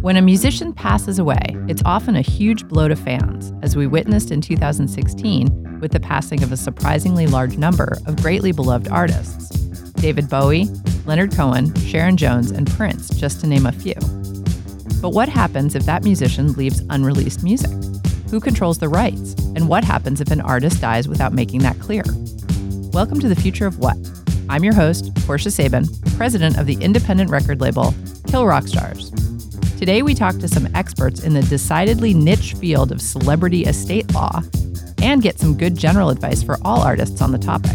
When a musician passes away, it's often a huge blow to fans, as we witnessed in 2016 with the passing of a surprisingly large number of greatly beloved artists David Bowie, Leonard Cohen, Sharon Jones, and Prince, just to name a few. But what happens if that musician leaves unreleased music? Who controls the rights? And what happens if an artist dies without making that clear? Welcome to the Future of What? I'm your host, Portia Sabin, president of the independent record label Kill Rock Stars. Today, we talk to some experts in the decidedly niche field of celebrity estate law and get some good general advice for all artists on the topic.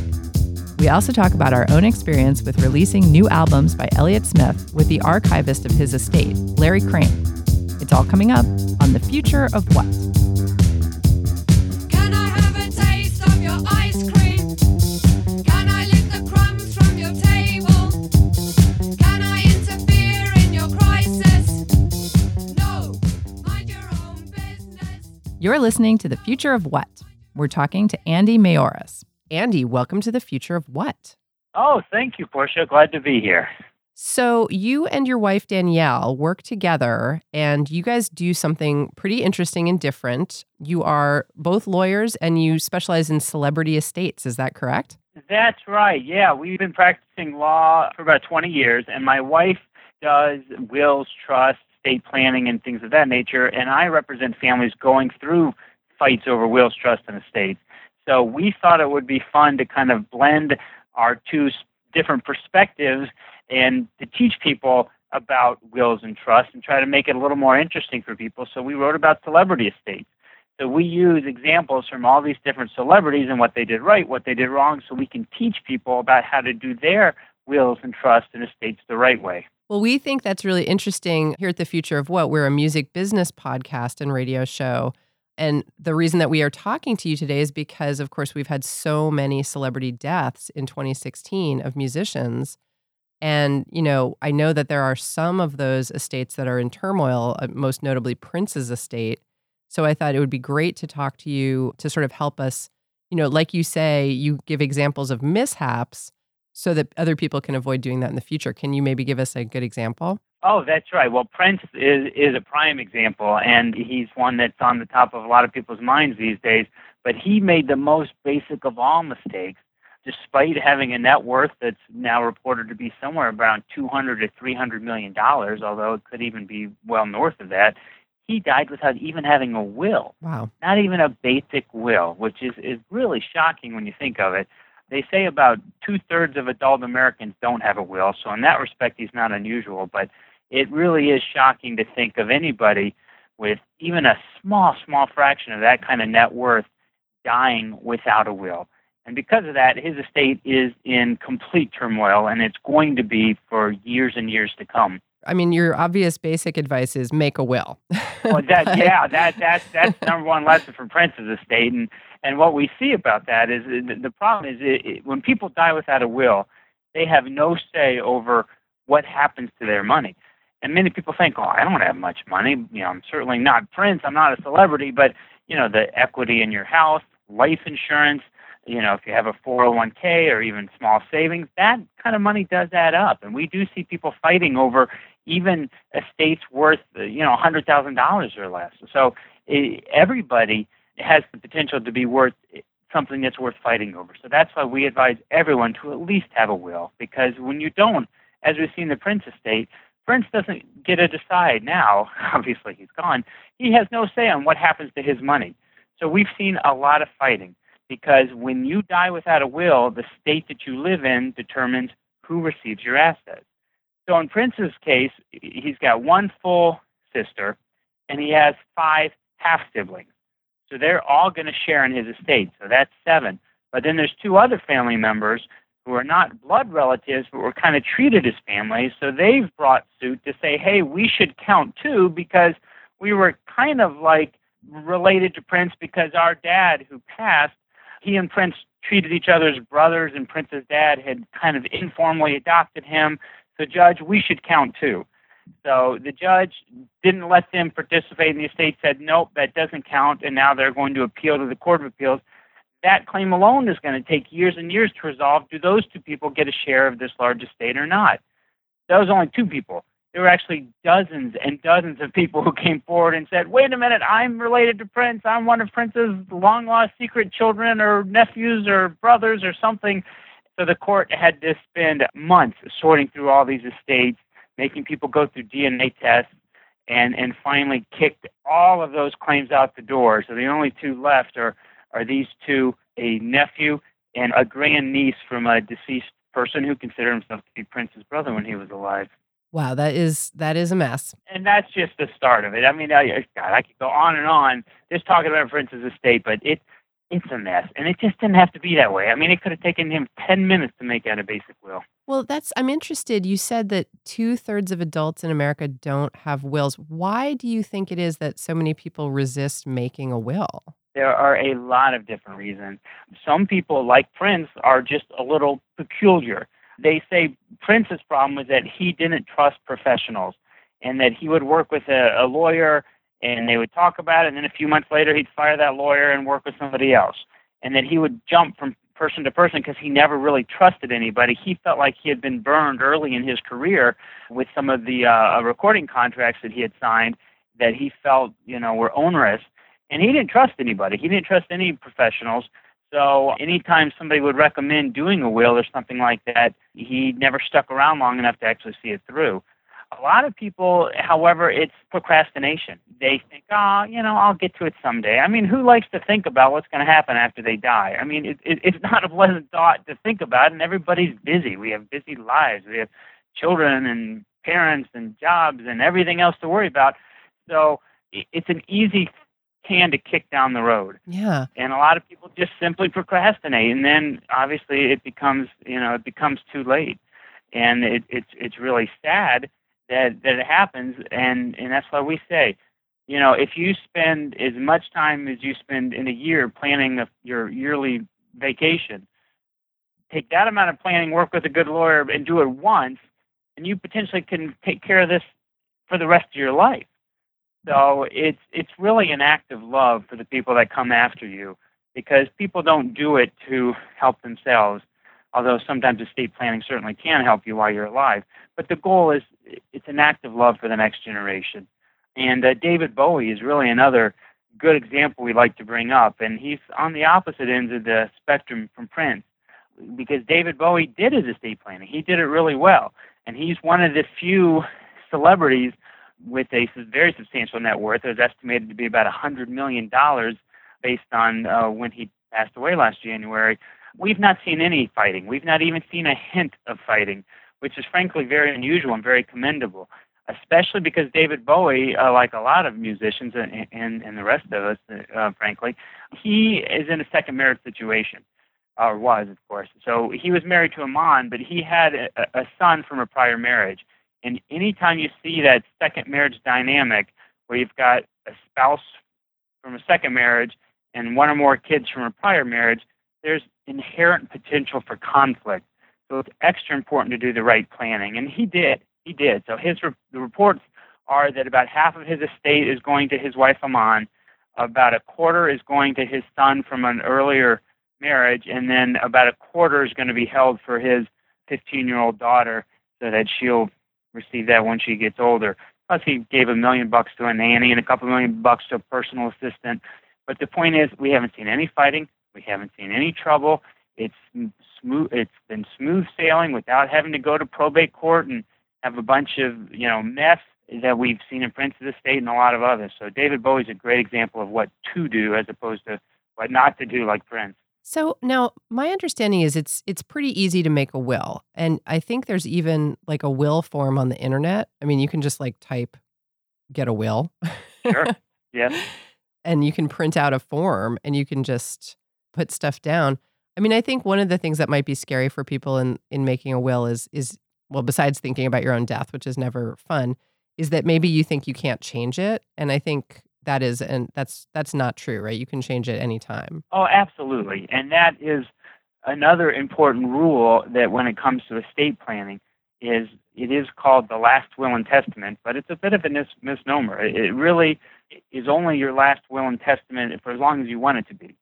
We also talk about our own experience with releasing new albums by Elliott Smith with the archivist of his estate, Larry Crane. It's all coming up on The Future of What? You're listening to The Future of What? We're talking to Andy Mayoras. Andy, welcome to The Future of What? Oh, thank you, Portia. Glad to be here. So, you and your wife Danielle work together and you guys do something pretty interesting and different. You are both lawyers and you specialize in celebrity estates. Is that correct? That's right. Yeah, we've been practicing law for about 20 years, and my wife does wills, trusts, estate planning and things of that nature. And I represent families going through fights over wills, trust, and estates. So we thought it would be fun to kind of blend our two different perspectives and to teach people about wills and trusts and try to make it a little more interesting for people. So we wrote about celebrity estates. So we use examples from all these different celebrities and what they did right, what they did wrong, so we can teach people about how to do their wills and trusts and estates the right way. Well, we think that's really interesting here at The Future of What. We're a music business podcast and radio show. And the reason that we are talking to you today is because, of course, we've had so many celebrity deaths in 2016 of musicians. And, you know, I know that there are some of those estates that are in turmoil, uh, most notably Prince's estate. So I thought it would be great to talk to you to sort of help us, you know, like you say, you give examples of mishaps so that other people can avoid doing that in the future. Can you maybe give us a good example? Oh, that's right. Well, Prince is is a prime example, and he's one that's on the top of a lot of people's minds these days. But he made the most basic of all mistakes, despite having a net worth that's now reported to be somewhere around 200 to 300 million dollars, although it could even be well north of that. He died without even having a will. Wow. Not even a basic will, which is is really shocking when you think of it they say about two thirds of adult Americans don't have a will. So in that respect, he's not unusual. But it really is shocking to think of anybody with even a small, small fraction of that kind of net worth dying without a will. And because of that, his estate is in complete turmoil, and it's going to be for years and years to come. I mean, your obvious basic advice is make a will. well, that yeah, that that that's number one lesson from Prince's estate, and and what we see about that is the problem is it, it, when people die without a will, they have no say over what happens to their money. And many people think, oh, I don't have much money. You know, I'm certainly not Prince. I'm not a celebrity, but you know, the equity in your house, life insurance, you know, if you have a 401k or even small savings, that kind of money does add up. And we do see people fighting over even estates worth, you know, $100,000 or less. So eh, everybody has the potential to be worth something that's worth fighting over. So that's why we advise everyone to at least have a will, because when you don't, as we've seen the Prince estate, Prince doesn't get to decide now. Obviously, he's gone. He has no say on what happens to his money. So we've seen a lot of fighting because when you die without a will, the state that you live in determines who receives your assets. So in Prince's case, he's got one full sister and he has five half siblings. So they're all going to share in his estate. So that's seven. But then there's two other family members who are not blood relatives, but were kind of treated as family. So they've brought suit to say, hey, we should count too because we were kind of like related to Prince because our dad who passed, he and Prince treated each other as brothers, and Prince's dad had kind of informally adopted him. So, Judge, we should count too. So the judge didn't let them participate, and the estate said, nope, that doesn't count, and now they're going to appeal to the Court of Appeals. That claim alone is going to take years and years to resolve. Do those two people get a share of this large estate or not? That was only two people. there were actually dozens and dozens of people who came forward and said, wait a minute, I'm related to Prince. I'm one of Prince's long lost secret children or nephews or brothers or something. So the court had to spend months sorting through all these estates, making people go through DNA tests, and, and finally kicked all of those claims out the door. So the only two left are, are these two a nephew and a grandniece from a deceased person who considered himself to be Prince's brother when he was alive. Wow, that is that is a mess. And that's just the start of it. I mean, I, God, I could go on and on just talking about Prince's estate, but it it's a mess, and it just didn't have to be that way. I mean, it could have taken him ten minutes to make out a basic will. Well, that's I'm interested. You said that two thirds of adults in America don't have wills. Why do you think it is that so many people resist making a will? There are a lot of different reasons. Some people, like Prince, are just a little peculiar. They say Prince's problem was that he didn't trust professionals and that he would work with a, a lawyer and they would talk about it, and then a few months later he'd fire that lawyer and work with somebody else. And then he would jump from person to person because he never really trusted anybody. He felt like he had been burned early in his career with some of the uh, recording contracts that he had signed that he felt, you know, were onerous. And he didn't trust anybody. He didn't trust any professionals. So anytime somebody would recommend doing a will or something like that, he never stuck around long enough to actually see it through. A lot of people, however, it's procrastination. They think, oh, you know, I'll get to it someday. I mean, who likes to think about what's going to happen after they die? I mean, it, it, it's not a pleasant thought to think about, and everybody's busy. We have busy lives. We have children and parents and jobs and everything else to worry about. So it's an easy can to kick down the road. Yeah. And a lot of people just simply procrastinate and then obviously it becomes, you know, it becomes too late. And it, it's it's really sad that that it happens and and that's why we say, you know, if you spend as much time as you spend in a year planning a, your yearly vacation, take that amount of planning, work with a good lawyer and do it once and you potentially can take care of this for the rest of your life. So it's it's really an act of love for the people that come after you because people don't do it to help themselves. Although sometimes estate planning certainly can help you while you're alive, but the goal is it's an act of love for the next generation. And uh, David Bowie is really another good example we like to bring up, and he's on the opposite ends of the spectrum from Prince because David Bowie did his estate planning. He did it really well, and he's one of the few celebrities with a very substantial net worth. It was estimated to be about $100 million based on uh, when he passed away last January. We've not seen any fighting. We've not even seen a hint of fighting, which is frankly very unusual and very commendable, especially because David Bowie, uh, like a lot of musicians and, and, and the rest of us, uh, frankly, he is in a second marriage situation. Or was, of course. So he was married to Iman, but he had a, a son from a prior marriage and anytime you see that second marriage dynamic where you've got a spouse from a second marriage and one or more kids from a prior marriage, there's inherent potential for conflict. So it's extra important to do the right planning. And he did. He did. So his re- the reports are that about half of his estate is going to his wife Iman, about a quarter is going to his son from an earlier marriage, and then about a quarter is going to be held for his 15 year old daughter so that she'll receive that when she gets older. Plus, he gave a million bucks to a nanny and a couple million bucks to a personal assistant. But the point is, we haven't seen any fighting. We haven't seen any trouble. It's smooth. It's been smooth sailing without having to go to probate court and have a bunch of you know mess that we've seen in Prince of the State and a lot of others. So David Bowie's a great example of what to do as opposed to what not to do, like Prince. So now my understanding is it's it's pretty easy to make a will. And I think there's even like a will form on the internet. I mean, you can just like type get a will. Sure. Yeah. and you can print out a form and you can just put stuff down. I mean, I think one of the things that might be scary for people in in making a will is is well, besides thinking about your own death, which is never fun, is that maybe you think you can't change it. And I think that is and that's that's not true right you can change it anytime oh absolutely and that is another important rule that when it comes to estate planning is it is called the last will and testament but it's a bit of a mis- misnomer it really is only your last will and testament for as long as you want it to be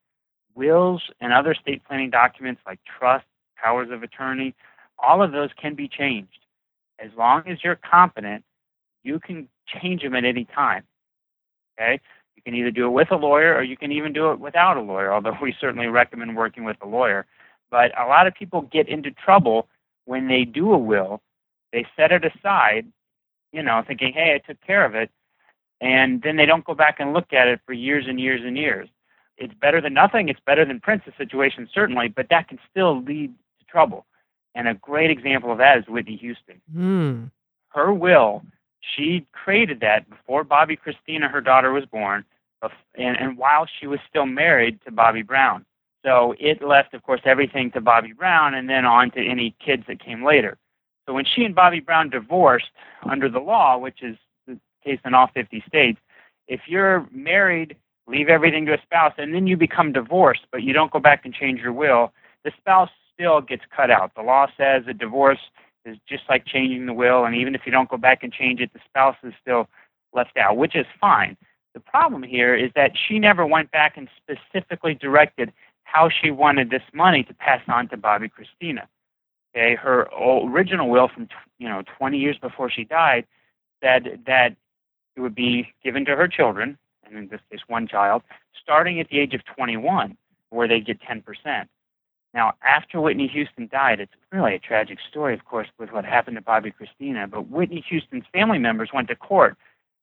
wills and other estate planning documents like trusts powers of attorney all of those can be changed as long as you're competent you can change them at any time. Okay? You can either do it with a lawyer or you can even do it without a lawyer, although we certainly recommend working with a lawyer. But a lot of people get into trouble when they do a will. They set it aside, you know, thinking, hey, I took care of it. And then they don't go back and look at it for years and years and years. It's better than nothing. It's better than Prince's situation, certainly, but that can still lead to trouble. And a great example of that is Whitney Houston. Mm. Her will, she created that before Bobbi Kristina, her daughter, was born, and, and while she was still married to Bobby Brown. So it left, of course, everything to Bobby Brown and then on to any kids that came later. So when she and Bobby Brown divorced under the law, which is the case in all 50 states, if you're married, leave everything to a spouse, and then you become divorced, but you don't go back and change your will, the spouse still gets cut out. The law says a divorce is just like changing the will, and even if you don't go back and change it, the spouse is still left out, which is fine. The problem here is that she never went back and specifically directed how she wanted this money to pass on to Bobbi Kristina. Okay, her original will from you know 20 years before she died said that it would be given to her children, and in this case one child, starting at the age of 21, where they get 10%. Now, after Whitney Houston died, it's really a tragic story, of course, with what happened to Bobbi Kristina. But Whitney Houston's family members went to court,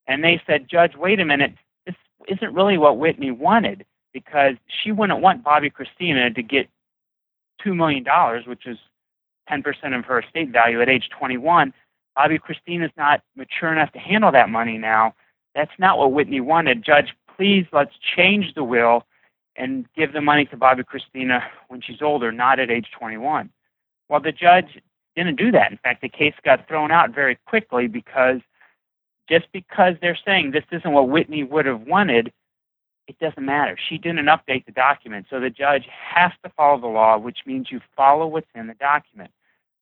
and they said, "Judge, wait a minute, this isn't really what Whitney wanted." because she wouldn't want Bobbi Kristina to get $2 million, which is 10% of her estate value at age 21. Bobbi Kristina's not mature enough to handle that money now. That's not what Whitney wanted. Judge, please let's change the will and give the money to Bobbi Kristina when she's older, not at age 21. Well, the judge didn't do that. In fact, the case got thrown out very quickly because just because they're saying this isn't what Whitney would have wanted it doesn't matter. She didn't update the document. So the judge has to follow the law, which means you follow what's in the document.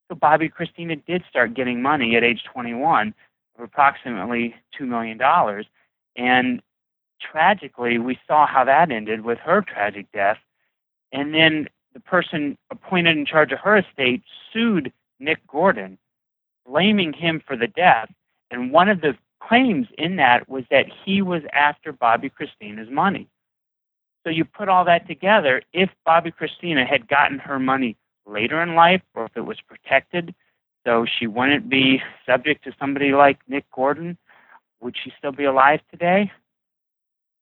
So Bobbi Kristina did start getting money at age 21 of approximately $2 million. And tragically, we saw how that ended with her tragic death. And then the person appointed in charge of her estate sued Nick Gordon, blaming him for the death. And one of the claims in that was that he was after Bobbi Kristina's money. So you put all that together, if Bobbi Kristina had gotten her money later in life or if it was protected, so she wouldn't be subject to somebody like Nick Gordon, would she still be alive today?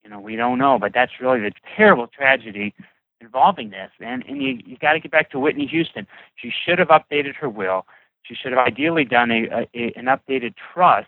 You know, we don't know, but that's really the terrible tragedy involving this. And and you you got to get back to Whitney Houston. She should have updated her will. She should have ideally done a, a, an updated trust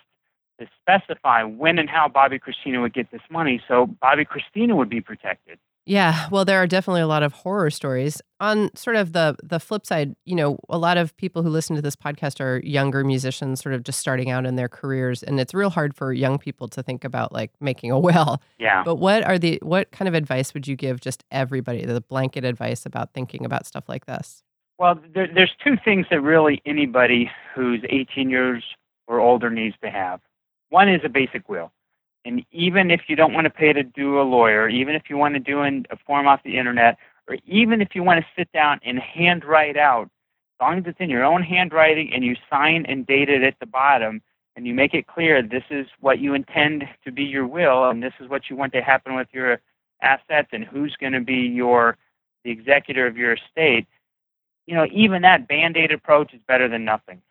to specify when and how Bobbi Kristina would get this money so Bobbi Kristina would be protected. Yeah, well, there are definitely a lot of horror stories. On sort of the the flip side, you know, a lot of people who listen to this podcast are younger musicians, sort of just starting out in their careers, and it's real hard for young people to think about like making a will. Yeah. But what are the what kind of advice would you give just everybody? The blanket advice about thinking about stuff like this. Well, there, there's two things that really anybody who's 18 years or older needs to have. One is a basic will. And even if you don't want to pay to do a lawyer, even if you want to do a form off the internet, or even if you want to sit down and handwrite out, as long as it's in your own handwriting and you sign and date it at the bottom, and you make it clear this is what you intend to be your will, and this is what you want to happen with your assets, and who's going to be your the executor of your estate. You know, even that band-aid approach is better than nothing.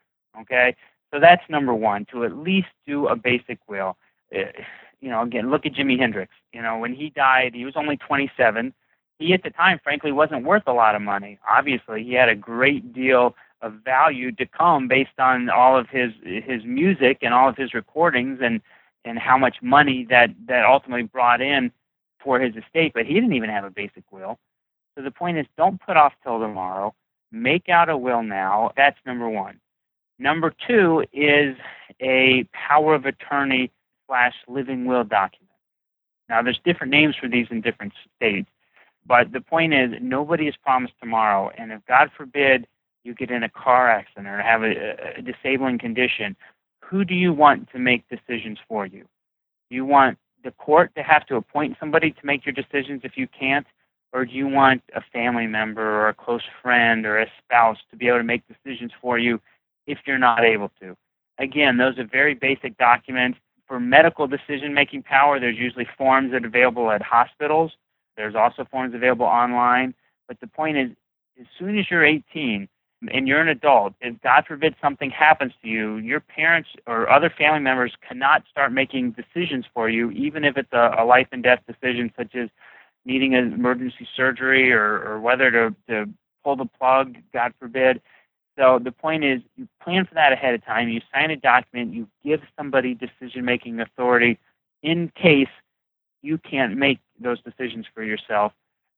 Okay, so that's number one, to at least do a basic will. Uh, you know, again, look at Jimi Hendrix. You know, when he died, he was only 27. He, at the time, frankly, wasn't worth a lot of money. Obviously, he had a great deal of value to come based on all of his his music and all of his recordings and and how much money that that ultimately brought in for his estate. But he didn't even have a basic will. So the point is, don't put off till tomorrow. Make out a will now. That's number one. Number two is a power of attorney slash living will document. Now, there's different names for these in different states, but the point is nobody is promised tomorrow. And if God forbid you get in a car accident or have a, a disabling condition, who do you want to make decisions for you? Do you want the court to have to appoint somebody to make your decisions if you can't? Or do you want a family member or a close friend or a spouse to be able to make decisions for you if you're not able to. again, those are very basic documents. For medical decision making power, there's usually forms that are available at hospitals. There's also forms available online. But the point is, as soon as you're 18 and you're an adult, if God forbid something happens to you, your parents or other family members cannot start making decisions for you, even if it's a, a life and death decision, such as needing an emergency surgery or, or whether to, to pull the plug, God forbid. So the point is, you plan for that ahead of time. You sign a document. You give somebody decision-making authority in case you can't make those decisions for yourself.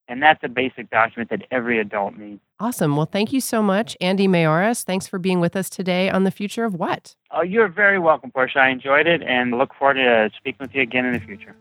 And that's a basic document that every adult needs. Awesome. Well, thank you so much, Andy Mayoras. Thanks for being with us today on the future of what. Oh, you're very welcome, Portia. I enjoyed it and look forward to speaking with you again in the future.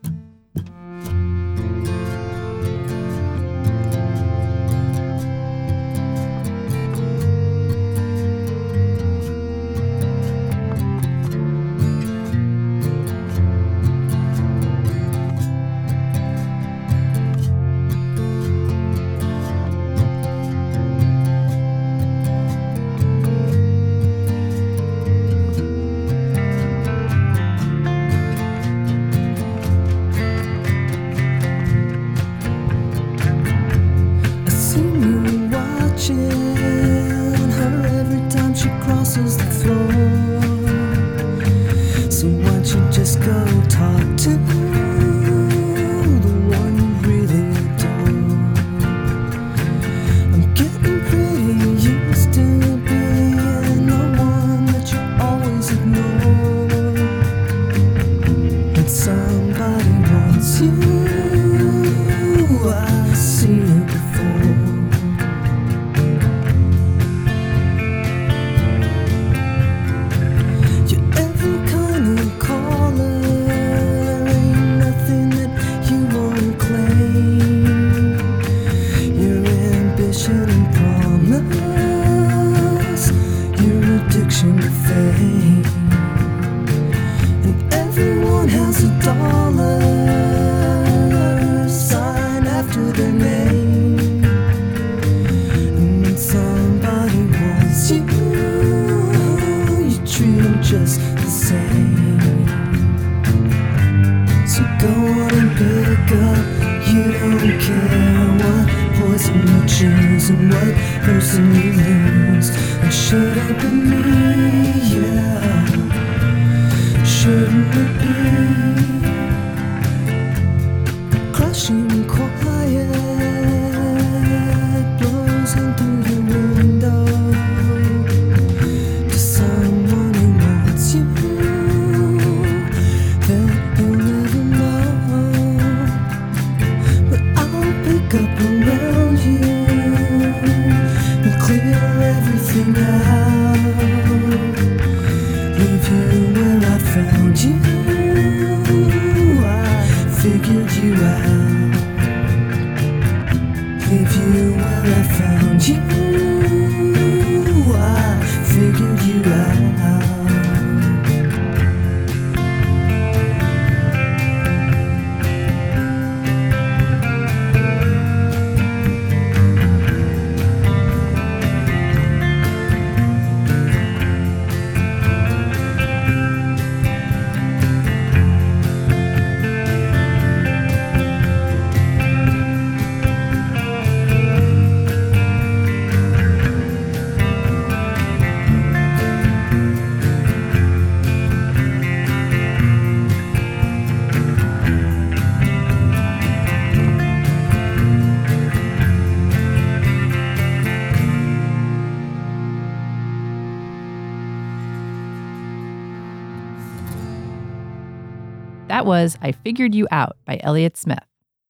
Was I Figured You Out by Elliott Smith.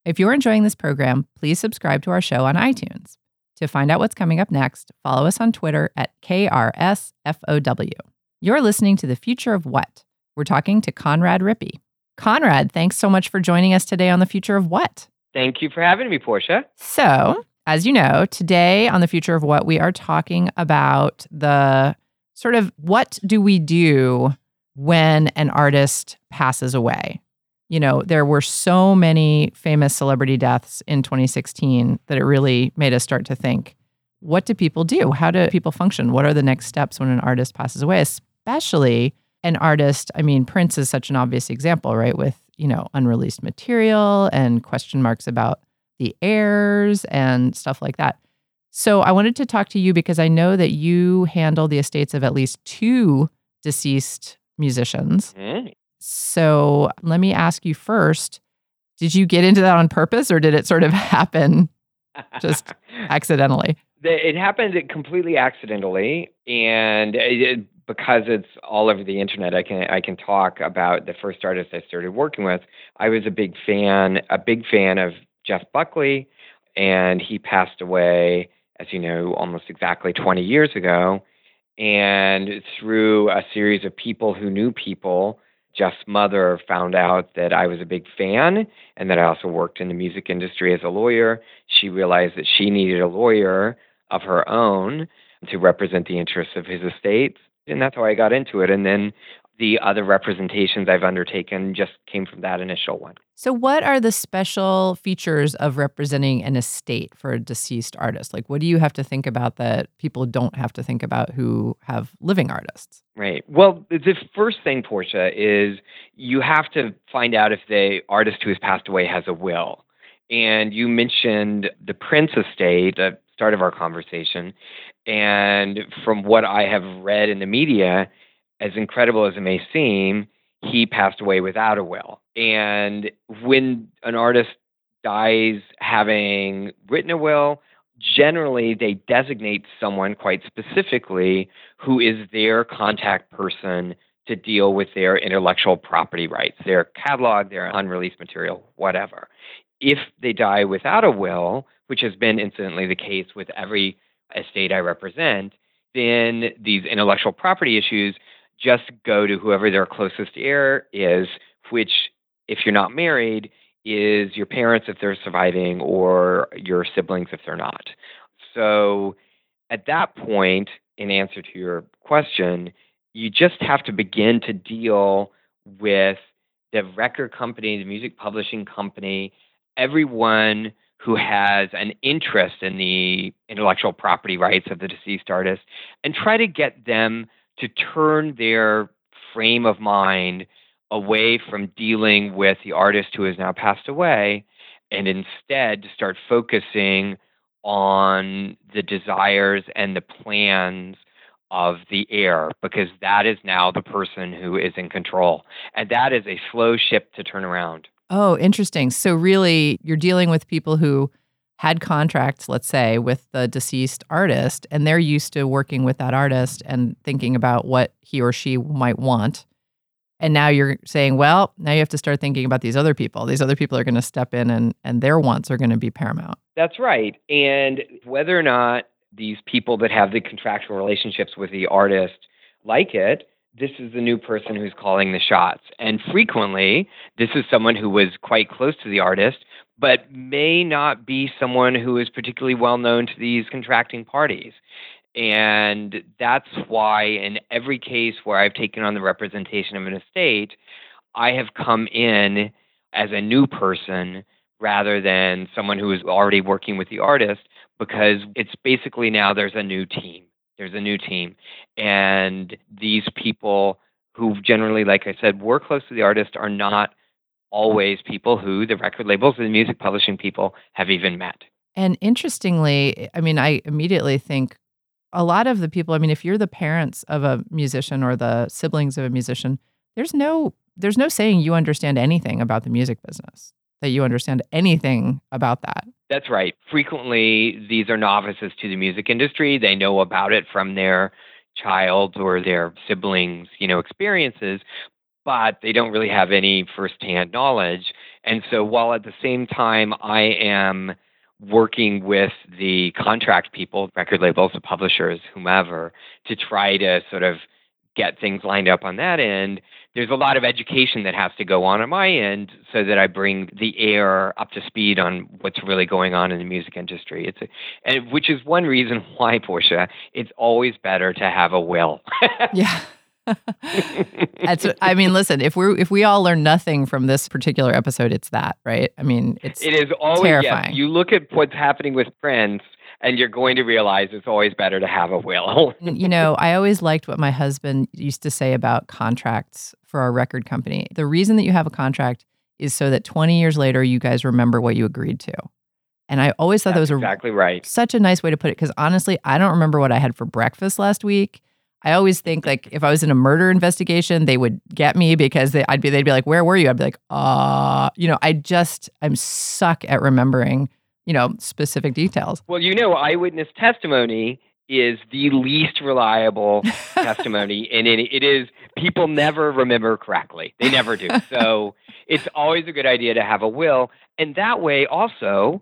If you're enjoying this program, please subscribe to our show on iTunes. To find out what's coming up next, follow us on Twitter at KRSFOW. You're listening to The Future of What? We're talking to Conrad Rippy. Conrad, thanks so much for joining us today on The Future of What? Thank you for having me, Portia. So, as you know, today on The Future of What, we are talking about the sort of what do we do when an artist passes away. You know, there were so many famous celebrity deaths in 2016 that it really made us start to think what do people do? How do people function? What are the next steps when an artist passes away, especially an artist, I mean, Prince is such an obvious example, right? With, you know, unreleased material and question marks about the heirs and stuff like that. So I wanted to talk to you because I know that you handle the estates of at least two deceased musicians. Mm. So let me ask you first did you get into that on purpose or did it sort of happen Just- accidentally? It happened completely accidentally, and it, because it's all over the internet, I can I can talk about the first artist I started working with. I was a big fan, a big fan of Jeff Buckley, and he passed away, as you know, almost exactly 20 years ago. And through a series of people who knew people, Jeff's mother found out that I was a big fan and that I also worked in the music industry as a lawyer. She realized that she needed a lawyer of her own to represent the interests of his estate. And that's how I got into it. And then the other representations I've undertaken just came from that initial one. So, what are the special features of representing an estate for a deceased artist? Like, what do you have to think about that people don't have to think about who have living artists? Right. Well, the first thing, Portia, is you have to find out if the artist who has passed away has a will. And you mentioned the Prince estate at the start of our conversation. And from what I have read in the media, as incredible as it may seem, he passed away without a will. And when an artist dies having written a will, generally they designate someone quite specifically who is their contact person to deal with their intellectual property rights, their catalog, their unreleased material, whatever. If they die without a will, which has been incidentally the case with every estate I represent, then these intellectual property issues just go to whoever their closest heir is, which, if you're not married, is your parents if they're surviving or your siblings if they're not. So at that point, in answer to your question, you just have to begin to deal with the record company, the music publishing company, everyone who has an interest in the intellectual property rights of the deceased artist and try to get them to turn their frame of mind away from dealing with the artist who has now passed away and instead to start focusing on the desires and the plans of the heir because that is now the person who is in control. And that is a slow ship to turn around. Oh, interesting. So, really, you're dealing with people who had contracts, let's say, with the deceased artist, and they're used to working with that artist and thinking about what he or she might want. And now you're saying, well, now you have to start thinking about these other people. These other people are going to step in and, and their wants are going to be paramount. That's right. And whether or not these people that have the contractual relationships with the artist like it, this is the new person who's calling the shots. And frequently, this is someone who was quite close to the artist, but may not be someone who is particularly well known to these contracting parties. And that's why, in every case where I've taken on the representation of an estate, I have come in as a new person rather than someone who is already working with the artist because it's basically now there's a new team. There's a new team. And these people who generally, like I said, work close to the artist are not always people who the record labels and the music publishing people have even met. And interestingly, I mean, I immediately think a lot of the people, I mean, if you're the parents of a musician or the siblings of a musician, there's no there's no saying you understand anything about the music business, that you understand anything about that. That's right. Frequently, these are novices to the music industry. They know about it from their child or their siblings, you know, experiences, but they don't really have any firsthand knowledge. And so, while at the same time I am working with the contract people, record labels, the publishers, whomever, to try to sort of get things lined up on that end, there's a lot of education that has to go on on my end so that I bring the heir up to speed on what's really going on in the music industry. It's a, and which is one reason why Portia, it's always better to have a will. yeah. That's I mean, listen, if we if we all learn nothing from this particular episode, it's that, right? I mean, it's it is always terrifying. Yes, you look at what's happening with Prince and you're going to realize it's always better to have a will. you know, I always liked what my husband used to say about contracts for our record company. The reason that you have a contract is so that 20 years later you guys remember what you agreed to. And I always thought That's that was exactly right. such a nice way to put it because honestly, I don't remember what I had for breakfast last week. I always think like if I was in a murder investigation, they would get me because they, I'd be they'd be like, "Where were you?" I'd be like, "Uh, you know, I just I'm suck at remembering, you know, specific details." Well, you know, eyewitness testimony is the least reliable testimony, and it, it is people never remember correctly. They never do. So it's always a good idea to have a will, and that way also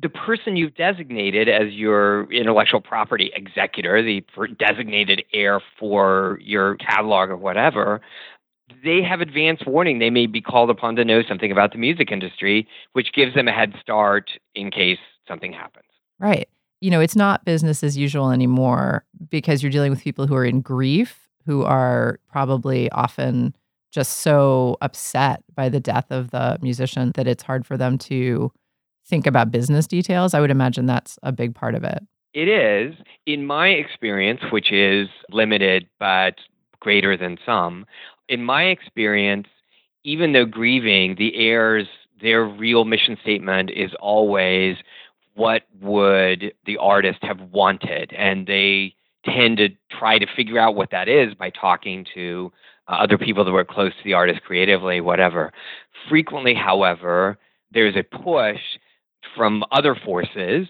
the person you've designated as your intellectual property executor, the designated heir for your catalog or whatever, they have advance warning. They may be called upon to know something about the music industry, which gives them a head start in case something happens. Right. You know, it's not business as usual anymore because you're dealing with people who are in grief, who are probably often just so upset by the death of the musician that it's hard for them to think about business details. I would imagine that's a big part of it. It is. In my experience, which is limited but greater than some, in my experience, even though grieving, the heirs, their real mission statement is always what would the artist have wanted. And they tend to try to figure out what that is by talking to uh, other people that were close to the artist creatively, whatever. Frequently, however, there's a push from other forces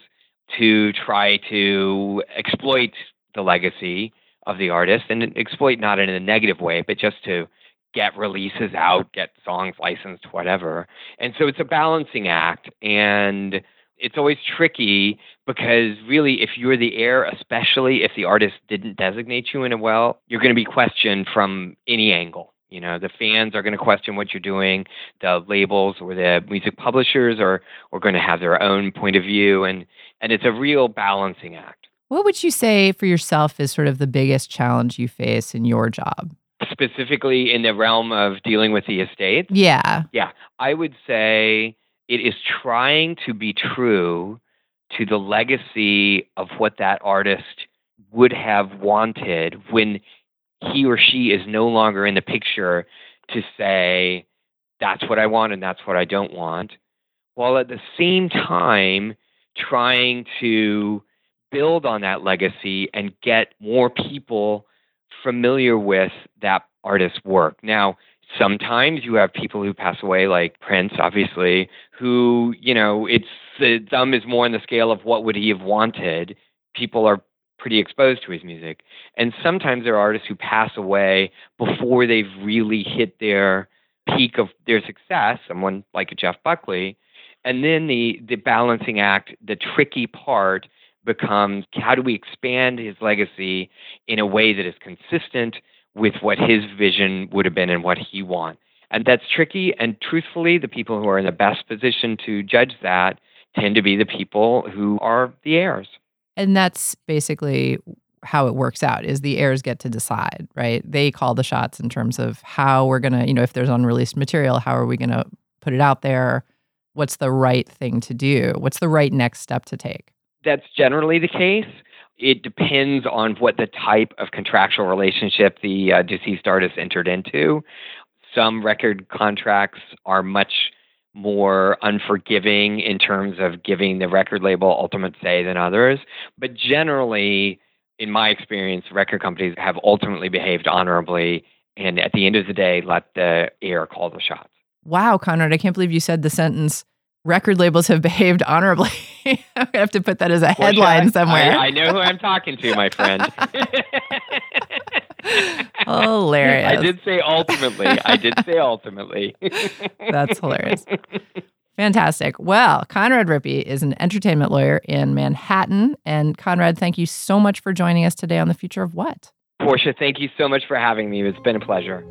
to try to exploit the legacy of the artist and exploit not in a negative way, but just to get releases out, get songs licensed, whatever. And so it's a balancing act. And it's always tricky because really, if you're the heir, especially if the artist didn't designate you in a well, you're going to be questioned from any angle. You know, the fans are going to question what you're doing. The labels or the music publishers are, are going to have their own point of view. And, and it's a real balancing act. What would you say for yourself is sort of the biggest challenge you face in your job? Specifically in the realm of dealing with the estate? Yeah. Yeah. I would say it is trying to be true to the legacy of what that artist would have wanted when he or she is no longer in the picture to say, that's what I want and that's what I don't want, while at the same time trying to build on that legacy and get more people familiar with that artist's work. Now, sometimes you have people who pass away, like Prince, obviously, who, you know, it's the thumb is more on the scale of what would he have wanted. People are pretty exposed to his music. And sometimes there are artists who pass away before they've really hit their peak of their success, someone like a Jeff Buckley. And then the, the balancing act, the tricky part becomes how do we expand his legacy in a way that is consistent with what his vision would have been and what he wants? And that's tricky. And truthfully, the people who are in the best position to judge that tend to be the people who are the heirs. And that's basically how it works out is the heirs get to decide, right? They call the shots in terms of how we're going to, you know, if there's unreleased material, how are we going to put it out there? What's the right thing to do? What's the right next step to take? That's generally the case. It depends on what the type of contractual relationship the uh, deceased artist entered into. Some record contracts are much more unforgiving in terms of giving the record label ultimate say than others. But generally, in my experience, record companies have ultimately behaved honorably and at the end of the day, let the heir call the shots. Wow, Conrad, I can't believe you said the sentence record labels have behaved honorably. I'm going to have to put that as a headline somewhere. I, I know who I'm talking to, my friend. hilarious. I did say ultimately. I did say ultimately. That's hilarious. Fantastic. Well, Conrad Rippy is an entertainment lawyer in Manhattan. And Conrad, thank you so much for joining us today on The Future of What? Portia, thank you so much for having me. It's been a pleasure.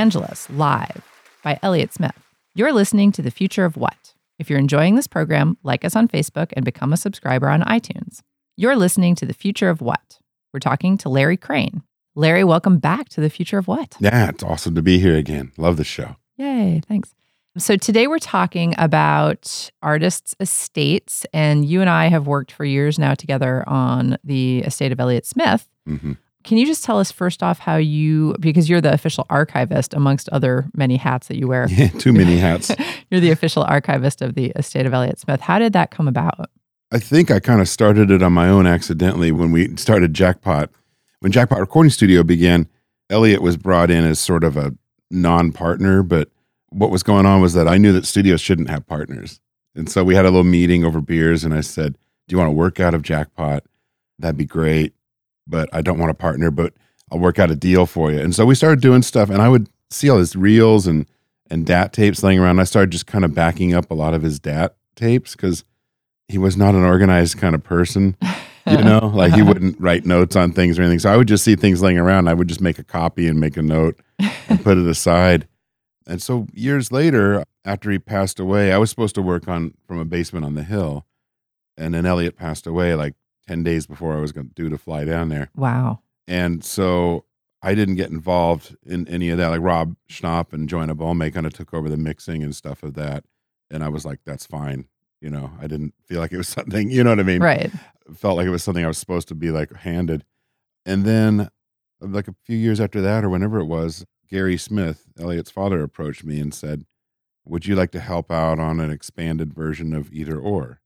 Angeles live by Elliott Smith. You're listening to The Future of What. If you're enjoying this program, like us on Facebook and become a subscriber on iTunes. You're listening to The Future of What. We're talking to Larry Crane. Larry, welcome back to The Future of What. Yeah, it's awesome to be here again. Love the show. Yay, thanks. So today we're talking about artists' estates, and you and I have worked for years now together on the estate of Elliott Smith. hmm Can you just tell us first off how you, because you're the official archivist amongst other many hats that you wear, Yeah, too many hats. you're the official archivist of the estate of Elliott Smith. How did that come about? I think I kind of started it on my own accidentally when we started Jackpot. When Jackpot Recording Studio began, Elliott was brought in as sort of a non partner, but what was going on was that I knew that studios shouldn't have partners. And so we had a little meeting over beers, and I said, Do you want to work out of Jackpot? That'd be great. But I don't want a partner, but I'll work out a deal for you. And so we started doing stuff, and I would see all his reels and, and DAT tapes laying around. I started just kind of backing up a lot of his DAT tapes because he was not an organized kind of person. You know, like he wouldn't write notes on things or anything. So I would just see things laying around. I would just make a copy and make a note and put it aside. And so years later, after he passed away, I was supposed to work on from a basement on the hill. And then Elliott passed away like 10 days before I was going to do to fly down there. Wow. And so I didn't get involved in any of that. Like Rob Schnapf and Joanna Bolme kind of took over the mixing and stuff of that. And I was like, that's fine. You know, I didn't feel like it was something, you know what I mean? Right. Felt like it was something I was supposed to be like handed. And then, like a few years after that, or whenever it was, Gary Smith, Elliott's father, approached me and said, Would you like to help out on an expanded version of Either Or?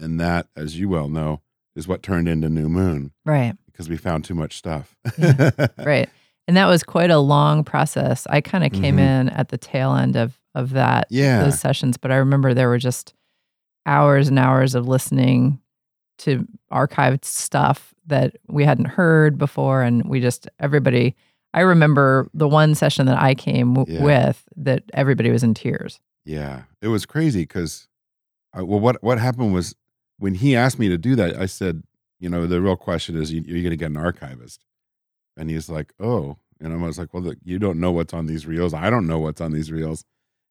And that, as you well know, is what turned into New Moon Right. because we found too much stuff. Right. And that was quite a long process. I kind of came Mhm. in at the tail end of of that Yeah. those sessions, but I remember there were just hours and hours of listening to archived stuff that we hadn't heard before and we just everybody I remember the one session that I came w- Yeah. with that everybody was in tears. Yeah, it was crazy because, well, what what happened was when he asked me to do that, I said, you know, the real question is, you, you're going to get an archivist, and he's like, oh, and I was like, well, look, you don't know what's on these reels. I don't know what's on these reels.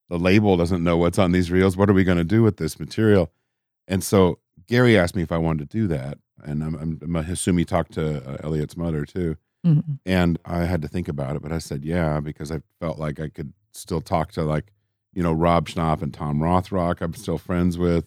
The label doesn't know what's on these reels. What are we going to do with this material? And so Gary asked me if I wanted to do that, and I'm, I'm, I'm assuming he talked to uh, Elliott's mother too. Mhm. And I had to think about it, but I said, yeah, because I felt like I could still talk to like, you know, Rob Schnapf and Tom Rothrock, I'm still friends with,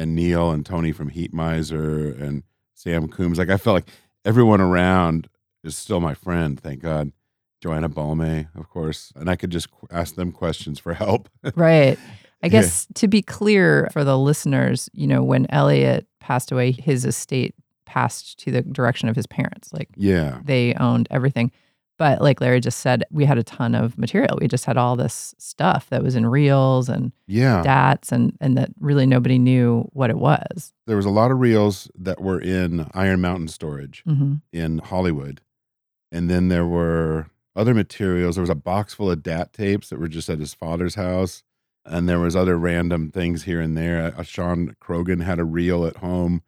and Neil and Tony from Heatmiser and Sam Coomes. Like I felt like everyone around is still my friend, thank God. Joanna Bolme, of course. And I could just qu- ask them questions for help. Right. I Yeah. guess to be clear for the listeners, you know, when Elliott passed away, his estate passed to the direction of his parents. Like yeah. they owned everything. But like Larry just said, we had a ton of material. We just had all this stuff that was in reels and Yeah. DATs and and that really nobody knew what it was. There was a lot of reels that were in Iron Mountain storage. hmm in Hollywood. And then there were other materials. There was a box full of DAT tapes that were just at his father's house. And there was other random things here and there. Uh, Sean Krogan had a reel at home.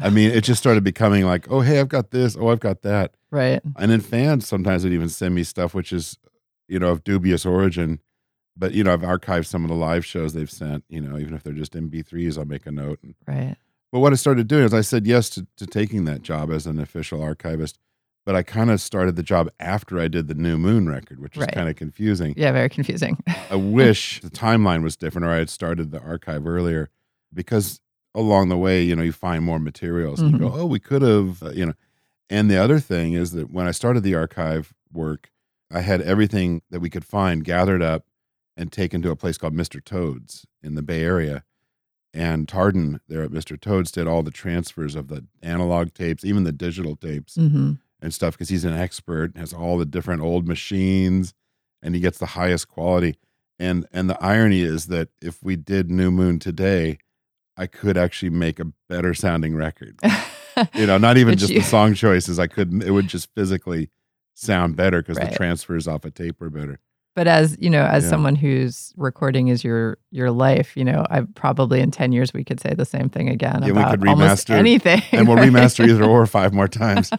I mean, it just started becoming like, oh, hey, I've got this. Oh, I've got that. Right. And then fans sometimes would even send me stuff which is, you know, of dubious origin. But, you know, I've archived some of the live shows they've sent, you know, even if they're just MP3s, I'll make a note. And Right. but what I started doing is I said yes to, to taking that job as an official archivist. But I kind of started the job after I did the New Moon record, which was Right. kind of confusing. Yeah, very confusing. I wish the timeline was different or I had started the archive earlier because along the way, you know, you find more materials and you go, oh, we could have, uh, you know. And the other thing is that when I started the archive work, I had everything that we could find gathered up and taken to a place called Mr. Toad's in the Bay Area. And Tardon there at Mr. Toad's did all the transfers of the analog tapes, even the digital tapes hmm and stuff because he's an expert has all the different old machines and he gets the highest quality and and the irony is that if we did new moon today i could actually make a better sounding record you know not even just you- the song choices i couldn't. it would just physically sound better because Right. the transfers off a tape were better But as you know, as Yeah. someone whose recording is your your life, you know, I probably in ten years we could say the same thing again Yeah, we about could almost remaster- anything, and we'll remaster either or five more times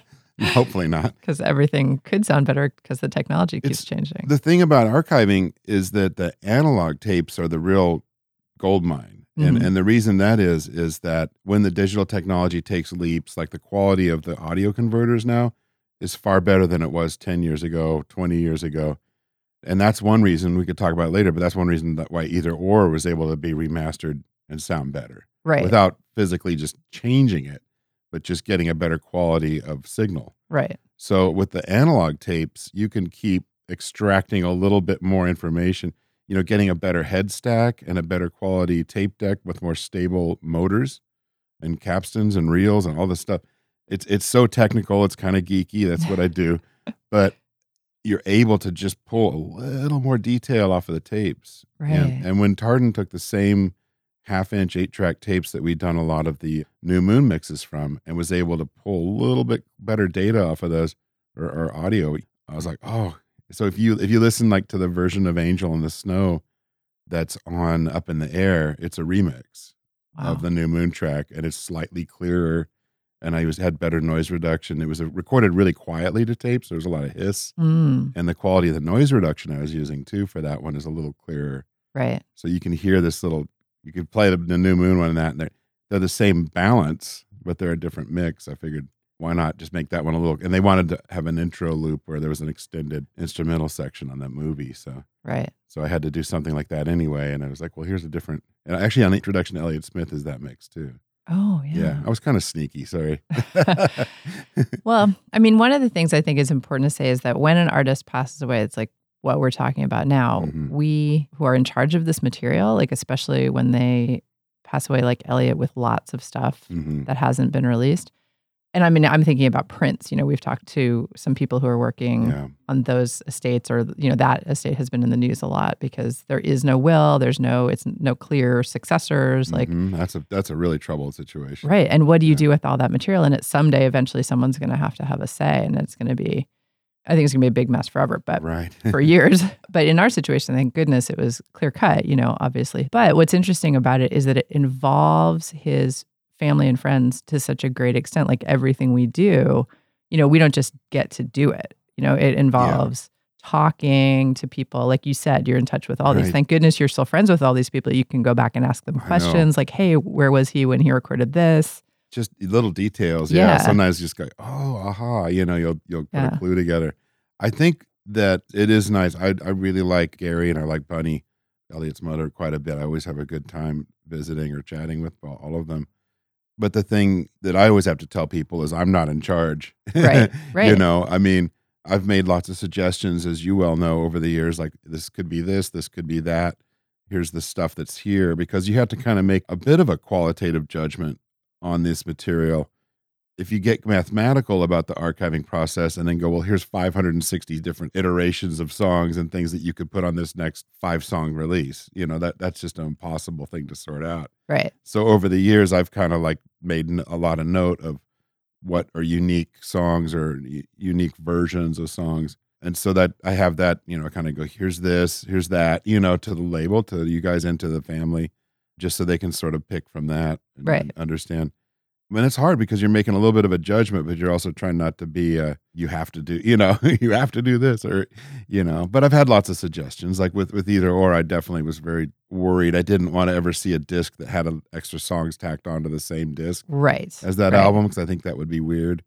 hopefully not because everything could sound better because the technology keeps It's- changing. the thing about archiving is that the analog tapes are the real gold mine and Mhm. and the reason that is is that when the digital technology takes leaps like the quality of the audio converters now is far better than it was 10 years ago 20 years ago. And that's one reason we could talk about later but that's one reason that why either or was able to be remastered and sound better. Right, without physically just changing it but just getting a better quality of signal. Right, so with the analog tapes, you can keep extracting a little bit more information, you know, getting a better head stack and a better quality tape deck with more stable motors and capstans and reels and all this stuff. It's it's so technical, it's kind of geeky. That's what I do. But you're able to just pull a little more detail off of the tapes. right. And, and when Tardon took the same half inch eight track tapes that we'd done a lot of the new moon mixes from and was able to pull a little bit better data off of those or, or audio, I was like, oh. So if you if you listen like to the version of Angel in the Snow that's on Up in the Air, it's a remix wow. of the new moon track and it's slightly clearer and I was had better noise reduction. It was recorded really quietly to tape, so there was a lot of hiss. Mm, And the quality of the noise reduction I was using too for that one is a little clearer right, so you can hear this little you could play the, the new moon one and that and they're, they're the same balance but they're a different mix i figured why not just make that one a little and they wanted to have an intro loop where there was an extended instrumental section on that movie so right. so i had to do something like that anyway and i was like well here's a different and actually on the introduction to elliott smith is that mix too Oh yeah, yeah. i was kind of sneaky sorry Well, I mean, one of the things I think is important to say is that when an artist passes away, it's like what we're talking about now. Mhm. We who are in charge of this material, like especially when they pass away, like Elliott, with lots of stuff Mhm. that hasn't been released. And I mean, I'm thinking about Prince. You know, we've talked to some people who are working yeah on those estates, or you know, that estate has been in the news a lot because there is no will, there's no, it's no clear successors. Like, Mhm. that's a that's a really troubled situation Right. And what do you Yeah. do with all that material? And it's someday, eventually, someone's going to have to have a say, and it's going to be, I think it's going to be a big mess forever, but right for years. But in our situation, thank goodness it was clear cut, you know, obviously. But what's interesting about it is that it involves his family and friends to such a great extent. Like everything we do, you know, we don't just get to do it. You know, it involves talking to people. Like you said, you're in touch with all these. Thank goodness you're still friends with all these people. You can go back and ask them questions like, hey, where was he when he recorded this? just little details. Yeah. Yeah. Sometimes you just go, oh, aha. You know, you'll you'll put Yeah. a clue together. I think that it is nice. I I really like Gary and I like Bunny, Elliott's mother, quite a bit. I always have a good time visiting or chatting with all of them. But the thing that I always have to tell people is I'm not in charge. Right, right. You know, I mean, I've made lots of suggestions, as you well know, over the years. Like this could be this, this could be that. Here's the stuff that's here because you have to kind of make a bit of a qualitative judgment on this material. If you get mathematical about the archiving process and then go, well, here's 560 different iterations of songs and things that you could put on this next five song release, you know, that that's just an impossible thing to sort out. Right. So over the years, I've kind of like made a lot of note of what are unique songs or unique versions of songs. And so that I have that, you know, kind of go, here's this, here's that, you know, to the label, to you guys into the family, just so they can sort of pick from that and, Right. and understand. I mean, it's hard because you're making a little bit of a judgment, but you're also trying not to be, uh, you have to do, you know, you have to do this or, you know, but I've had lots of suggestions. Like with, with either or, I definitely was very worried. I didn't want to ever see a disc that had a, extra songs tacked onto the same disc Right. as that right. album because I think that would be weird.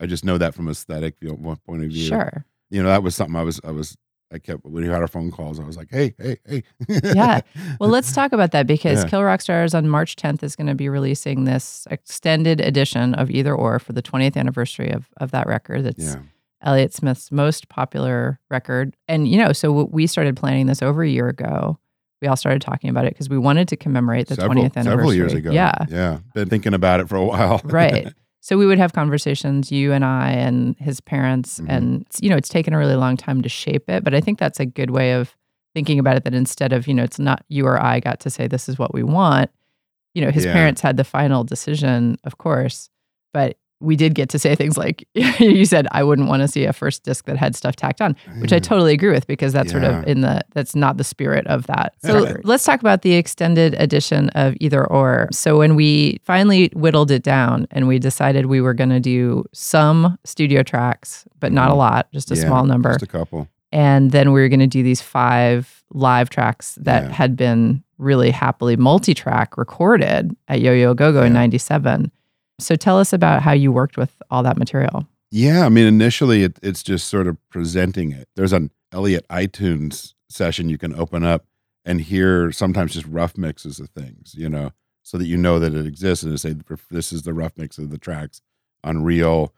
I just know that from aesthetic point of view. Sure. You know, that was something I was, I was, I kept, when we had our phone calls, I was like, hey, hey, hey. Yeah. Well, let's talk about that because Yeah. Kill Rock Stars on March 10th is going to be releasing this extended edition of Either Or for the 20th anniversary of, of that record. That's yeah. Elliott Smith's most popular record. And, you know, so we started planning this over a year ago. We all started talking about it because we wanted to commemorate the several, 20th anniversary. several years ago. Yeah. Yeah. Been thinking about it for a while. Right. So we would have conversations, you and I and his parents. Mhm. And, you know, it's taken a really long time to shape it. But I think that's a good way of thinking about it that instead of, you know, it's not you or I got to say, this is what we want, you know, his Yeah. parents had the final decision, of course. But we did get to say things like, you said, I wouldn't want to see a first disc that had stuff tacked on, which I totally agree with because that's sort of in the, that's not the spirit of that. So Right. let's talk about the extended edition of Either Or. So when we finally whittled it down and we decided we were going to do some studio tracks, but not a Mhm. lot, just a Yeah, small number. Just a couple. and then we were going to do these five live tracks that Yeah. had been really happily multi-track recorded at Yo Yo Go Go in 97. So tell us about how you worked with all that material. Yeah, I mean, initially it, it's just sort of presenting it. There's an Elliott iTunes session you can open up and hear sometimes just rough mixes of things, you know, so that you know that it exists and to say this is the rough mix of the tracks on Reel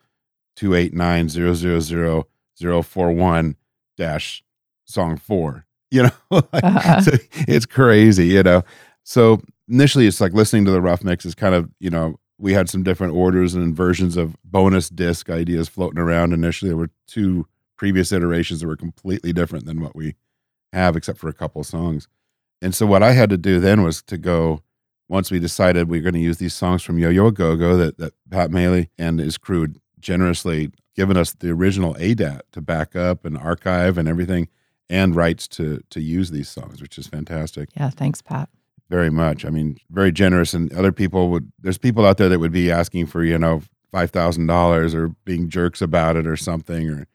two eight nine zero zero zero zero four one dash song four. You know, Like, Uh-huh. so it's crazy, you know. So initially, it's like listening to the rough mix Is kind of, you know, we had some different orders and versions of bonus disc ideas floating around. Initially, there were two previous iterations that were completely different than what we have, except for a couple songs. And so, what I had to do then was to go. Once we decided we were going to use these songs from Yo Yo Go Go that, that Pat Maley and his crew generously given us the original ADAT to back up and archive and everything, and rights to to use these songs, which is fantastic Yeah, thanks, Pat. Very much. I mean, very generous. And other people would, there's people out there that would be asking for, you know, $5,000 or being jerks about it or something. Or,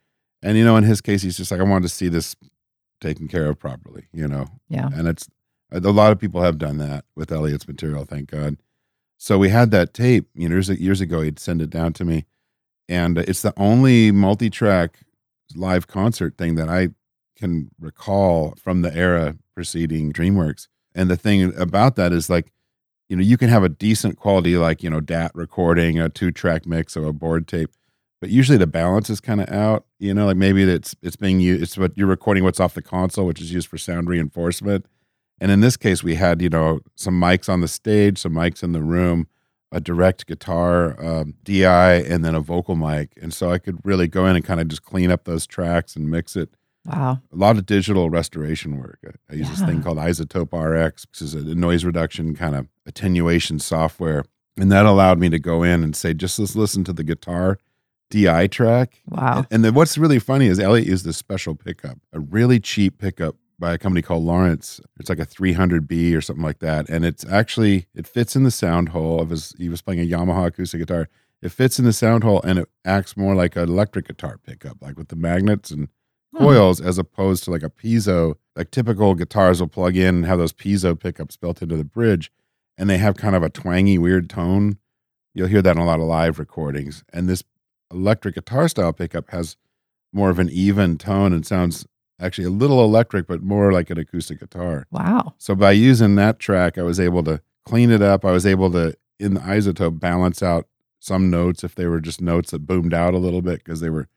and, you know, in his case, he's just like, I wanted to see this taken care of properly, you know? Yeah. And it's, a lot of people have done that with Elliott's material, thank God. So we had that tape, you know, years, years ago, he'd send it down to me. And it's the only multi track live concert thing that I can recall from the era preceding DreamWorks. And the thing about that is like, you know, you can have a decent quality, like, you know, DAT recording, a two track mix of a board tape, but usually the balance is kind of out, you know, like maybe it's, it's being used, it's what you're recording what's off the console, which is used for sound reinforcement. And in this case, we had, you know, some mics on the stage, some mics in the room, a direct guitar, um, DI, and then a vocal mic. And so I could really go in and kind of just clean up those tracks and mix it Wow. a lot of digital restoration work. I, I use this thing called iZotope RX, which is a noise reduction kind of attenuation software. And that allowed me to go in and say, just let's listen to the guitar DI track. Wow. And, and then what's really funny is Elliott used this special pickup, a really cheap pickup by a company called Lawrence. It's like a 300B or something like that. And it's actually, it fits in the sound hole of his, he was playing a Yamaha acoustic guitar. It fits in the sound hole and it acts more like an electric guitar pickup, like with the magnets and. Hmm. coils as opposed to like a piezo. Like typical guitars will plug in and have those piezo pickups built into the bridge, and they have kind of a twangy, weird tone. You'll hear that in a lot of live recordings. And this electric guitar style pickup has more of an even tone and sounds actually a little electric, but more like an acoustic guitar. Wow. So by using that track, I was able to clean it up. I was able to, in the iZotope, balance out some notes if they were just notes that boomed out a little bit because they were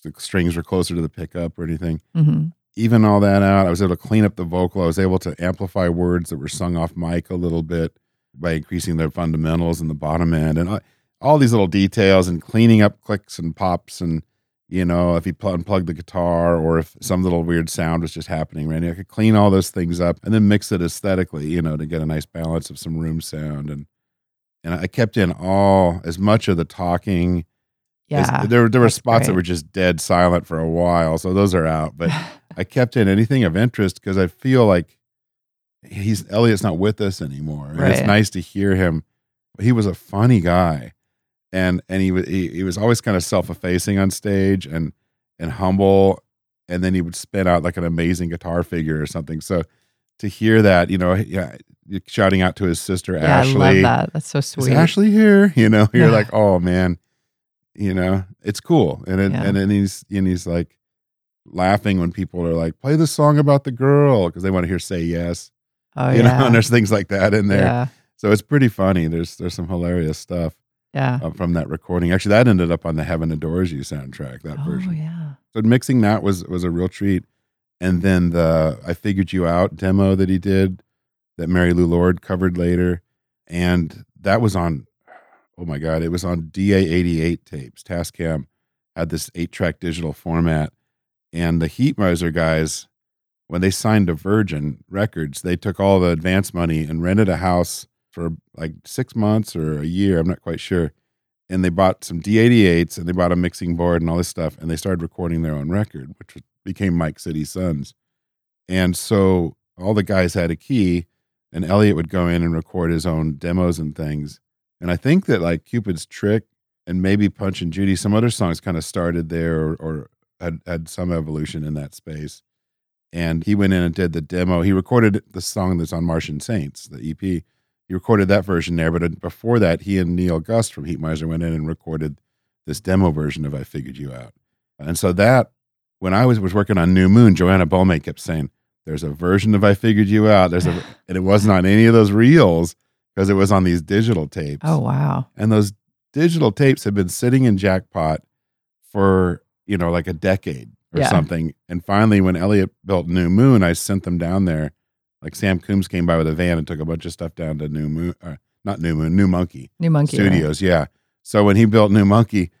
the strings were closer to the pickup or anything. hmm Even all that out, I was able to clean up the vocal. I was able to amplify words that were sung off mic a little bit by increasing their fundamentals in the bottom end and I, all these little details and cleaning up clicks and pops and you know if you pl- unplug the guitar or if some little weird sound was just happening randy i could clean all those things up and then mix it aesthetically you know to get a nice balance of some room sound and and i kept in all as much of the talking Yeah. there, there were spots that were just dead silent for a while so those are out but I kept in anything of interest because I feel like he's Elliott's not with us anymore. And it's nice to hear him. He was a funny guy, and and he was he, he was always kind of self effacing on stage and and humble, and then he would spin out like an amazing guitar figure or something. So to hear that, you know, yeah, shouting out to his sister yeah, Ashley, I love that. That's so is sweet. Ashley here? You know, you're Yeah. like, oh man, you know, it's cool. And it, Yeah. and then he's and he's like laughing when people are like, play the song about the girl because they want to hear say yes. oh you yeah. know, and there's things like that in there. Yeah. So it's pretty funny. There's there's some hilarious stuff Yeah. uh, from that recording. Actually, that ended up on the Heaven Adores You soundtrack. That Oh version. yeah. So mixing that was was a real treat. And then the I Figured You Out demo that he did that Mary Lou Lord covered later. And that was on oh my God, it was on DA88 tapes. Tascam had this eight track digital format. And the Heatmiser guys, when they signed to Virgin Records, they took all the advance money and rented a house for like six months or a year. I'm not quite sure and they bought some D88s and they bought a mixing board and all this stuff and they started recording their own record, which became Mic City Sons. And so all the guys had a key and Elliott would go in and record his own demos and things. And I think that like Cupid's Trick and maybe Punch and Judy, some other songs kind of started there or, or had, had some evolution in that space. And he went in and did the demo. He recorded the song that's on Martian Saints, the EP he recorded that version there. But uh, before that, he and Neil Gust from Heatmiser went in and recorded this demo version of "I Figured You Out." And so that, when I was was working on New Moon, Joanna Bowman kept saying, "There's a version of "I Figured You Out." There's a, and it wasn't on any of those reels because it was on these digital tapes. Oh wow. And those digital tapes had been sitting in Jackpot for, you know, like a decade or Yeah. something. And finally, when Elliott built New Moon, I sent them down there. Like Sam Coomes came by with a van and took a bunch of stuff down to New Moon, uh, not New Moon, New Monkey New monkey. right? Studios. Yeah. So when he built New Monkey,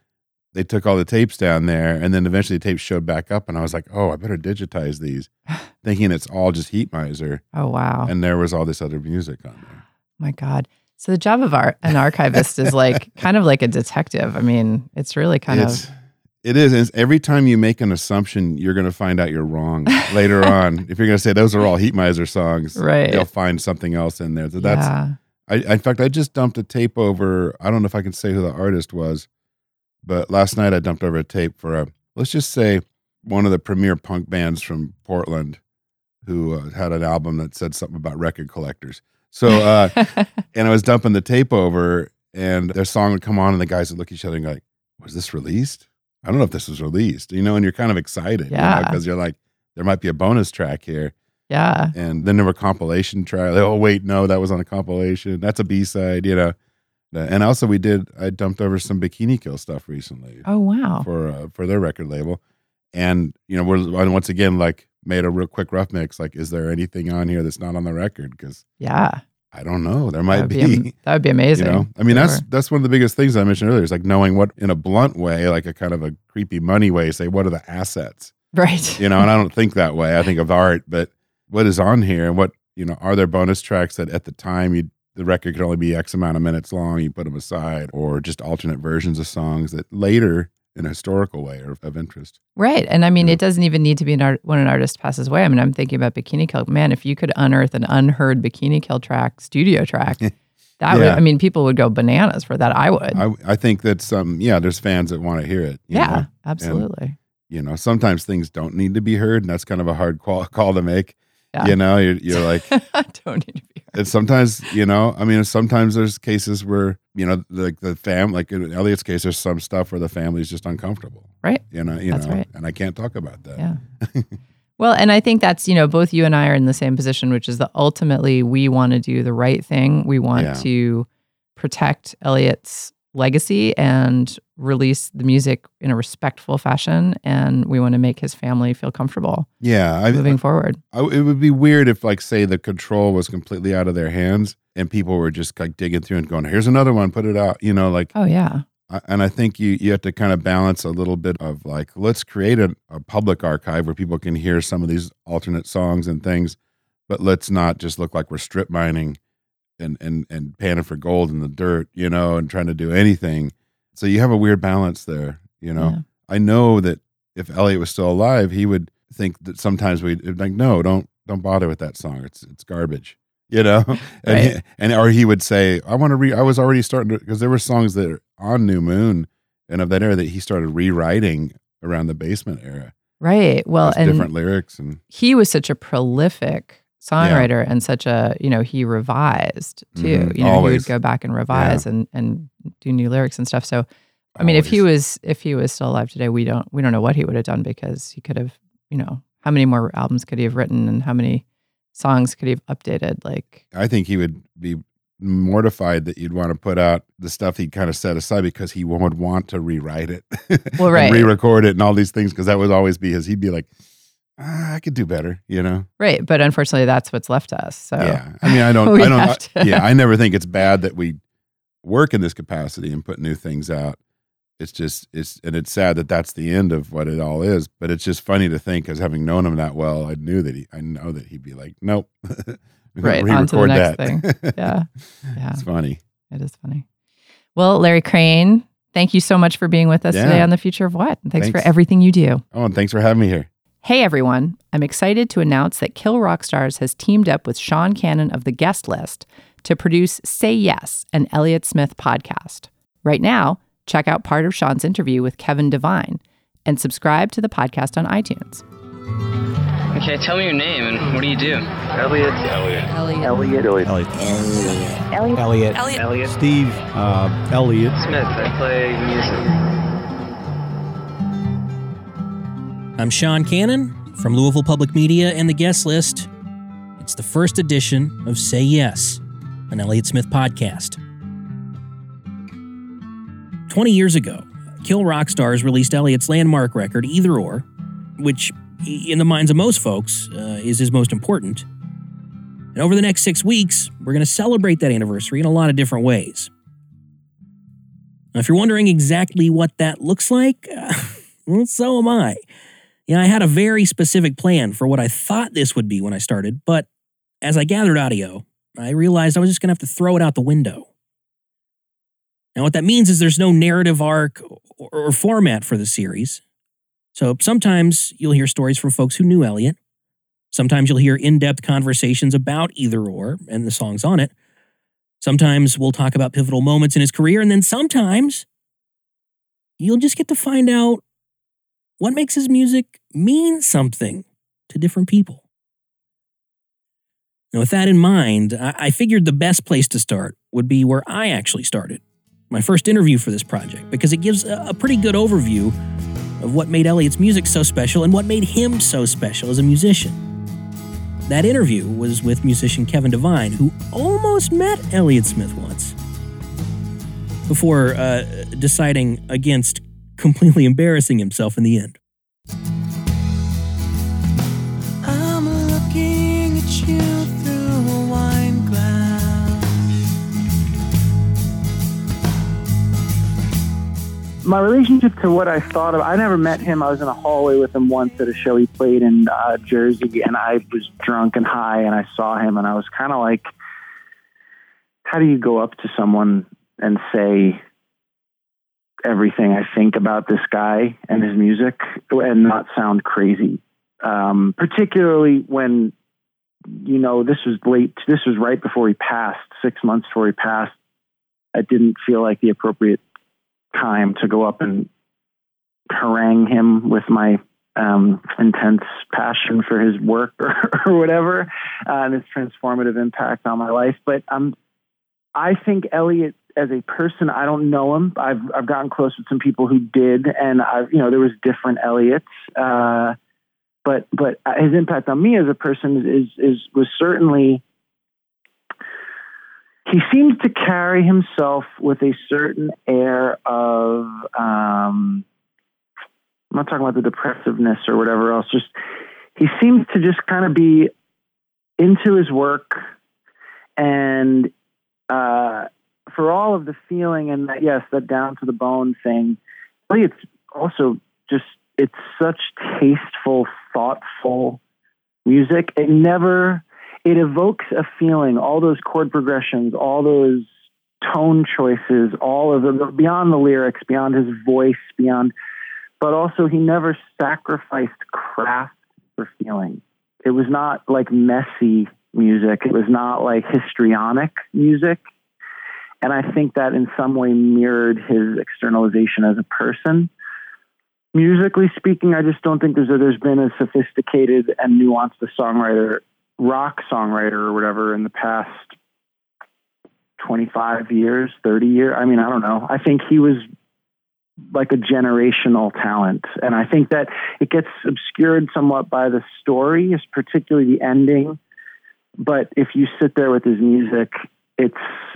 they took all the tapes down there. And then eventually the tapes showed back up. And I was like, oh, I better digitize these, thinking it's all just Heatmiser. Oh wow. And there was all this other music on there. My God. So the job of our, an archivist is like kind of like a detective. I mean, it's really kind it's, of It is. It's every time you make an assumption, you're going to find out you're wrong later on. If you're going to say those are all Heatmiser songs, Right. they'll find something else in there. So that's, yeah. I, in fact, I just dumped a tape over. I don't know if I can say who the artist was, but last night I dumped over a tape for a, let's just say, one of the premier punk bands from Portland who uh, had an album that said something about record collectors. So, uh, and I was dumping the tape over, and their song would come on, and the guys would look at each other and go, like, "Was this released? I don't know if this was released." You know, and you're kind of excited, Yeah. because you're like, there might be a bonus track here, yeah. and then there were compilation tracks. Oh wait, no, that was on a compilation. That's a B side, you know. And also, we did. I dumped over some Bikini Kill stuff recently Oh wow. for uh, for their record label, and you know, we're once again like made a real quick rough mix. Like, is there anything on here that's not on the record? Because Yeah. I don't know. There might would be. be, that would be amazing. You know, I mean, that's that's one of the biggest things I mentioned earlier. Is like knowing what, in a blunt way, like a kind of a creepy money way, say what are the assets? right. You know, and I don't think that way. I think of art, but what is on here, and what you know, are there bonus tracks that at the time you the record could only be X amount of minutes long, you put them aside, or just alternate versions of songs that later, in a historical way, are of interest. Right. And I mean, Yeah. it doesn't even need to be an art when an artist passes away. I mean, I'm thinking about Bikini Kill. Man, if you could unearth an unheard Bikini Kill track, studio track, that would, I mean, people would go bananas for that. I would. I I think that some yeah, there's fans that want to hear it. yeah, know? absolutely. you know sometimes things don't need to be heard and that's kind of a hard call, call to make Yeah. You know, you're, you're like, don't need to be. and sometimes, you know, I mean, sometimes there's cases where, you know, like the fam, like in Elliott's case, there's some stuff where the family's just uncomfortable. Right. You know, you That's know, right. and I can't talk about that. Yeah. Well, and I think that's, you know, both you and I are in the same position, which is that ultimately we want to do the right thing. We want Yeah. to protect Elliott's legacy and release the music in a respectful fashion. And we want to make his family feel comfortable Yeah. I, moving forward. I, it would be weird if, like, say, the control was completely out of their hands and people were just like digging through and going, "Here's another one, put it out." You know, like, Oh, yeah. I- and I think you you have to kind of balance a little bit of like, let's create a, a public archive where people can hear some of these alternate songs and things, but let's not just look like we're strip mining and and and panning for gold in the dirt, you know, and trying to do anything. So you have a weird balance there, you know. Yeah. I know that if Elliott was still alive, he would think that sometimes we'd like, no, don't don't bother with that song. It's it's garbage, you know. and he, Right. and or he would say, I want to re. I was already starting to because there were songs that are on New Moon and of that era that he started rewriting around the basement era. Right. Well, and different lyrics and he was such a prolific songwriter and such a you know he revised too. Mhm, you know he would go back and revise and and do new lyrics and stuff. So i mean if he was if he was still alive today we don't we don't know what he would have done because he could have you know how many more albums could he have written and how many songs could he have updated? Like I think he would be mortified that you'd want to put out the stuff he kind of set aside because he would want to rewrite it, Well, and right. re-record it, and all these things because that would always be his. He'd be like, ah, I could do better, you know. right but unfortunately that's what's left to us so Yeah, I mean, I don't, I don't, to- yeah, I never think it's bad that we work in this capacity and put new things out. It's just, it's, and it's sad that that's the end of what it all is. But it's just funny to think, because having known him that well, I knew that he, I know that he'd be like, nope, Right, on to the next that. yeah yeah it's funny. it is funny well larry crane thank you so much for being with us Yeah. today on the future of what and thanks, for everything you do Oh, and thanks for having me here. Hey everyone, I'm excited to announce that Kill Rock Stars has teamed up with Sean Cannon of the Guest List to produce Say Yes, an Elliott Smith podcast. Right now, check out part of Sean's interview with Kevin Devine and subscribe to the podcast on iTunes. Okay, tell me your name and what do you do? Elliott. Elliott. Elliott. Elliott. Elliott. Elliott. Steve uh, Elliott. Smith. I play music. I'm Sean Cannon from Louisville Public Media and the guest list. It's the first edition of Say Yes, an Elliott Smith podcast. 20 years ago, Kill Rock Stars released Elliott's landmark record, Either Or, which, in the minds of most folks, uh, is his most important. And over the next six weeks, we're going to celebrate that anniversary in a lot of different ways. Now, if you're wondering exactly what that looks like, well, so am I. Yeah, I had a very specific plan for what I thought this would be when I started, but as I gathered audio, I realized I was just going to have to throw it out the window. Now, what that means is there's no narrative arc or, or format for the series. So sometimes you'll hear stories from folks who knew Elliott. Sometimes you'll hear in depth conversations about either or and the songs on it. Sometimes we'll talk about pivotal moments in his career. And then sometimes you'll just get to find out what makes his music mean something to different people. Now, with that in mind, I, figured the best place to start would be where I actually started my first interview for this project, because it gives a, a pretty good overview of what made Elliott's music so special and what made him so special as a musician. That interview was with musician Kevin Devine, who almost met Elliott Smith once before uh, deciding against completely embarrassing himself in the end. My relationship to what I thought of, I never met him. I was in a hallway with him once at a show he played in uh, Jersey, and I was drunk and high, and I saw him, and I was kind of like, how do you go up to someone and say everything I think about this guy and his music and not sound crazy? Um, particularly when, you know, this was late, this was right before he passed, six months before he passed. I didn't feel like the appropriate time to go up and harangue him with my um, intense passion for his work or, or whatever, uh, and his transformative impact on my life. But um, I think Elliott as a person, I don't know him. I've I've gotten close with some people who did, and I've you know there was different Elliotts. Uh, but but his impact on me as a person is is was certainly he seems to carry himself with a certain air of um, I'm not talking about the depressiveness or whatever else. Just he seems to just kind of be into his work and uh, for all of the feeling and that yes, that down to the bone thing. It's also just it's such tasteful, thoughtful music. It never it evokes a feeling. All those chord progressions, all those tone choices, all of the beyond the lyrics, beyond his voice, beyond. But also, he never sacrificed craft for feeling. It was not like messy music. It was not like histrionic music. And I think that in some way mirrored his externalization as a person. Musically speaking, I just don't think there's, there's been a sophisticated and nuanced a songwriter, rock songwriter or whatever in the past 25 years, 30 years. I mean, I don't know. I think he was like a generational talent. And I think that it gets obscured somewhat by the story, particularly the ending. But if you sit there with his music, it's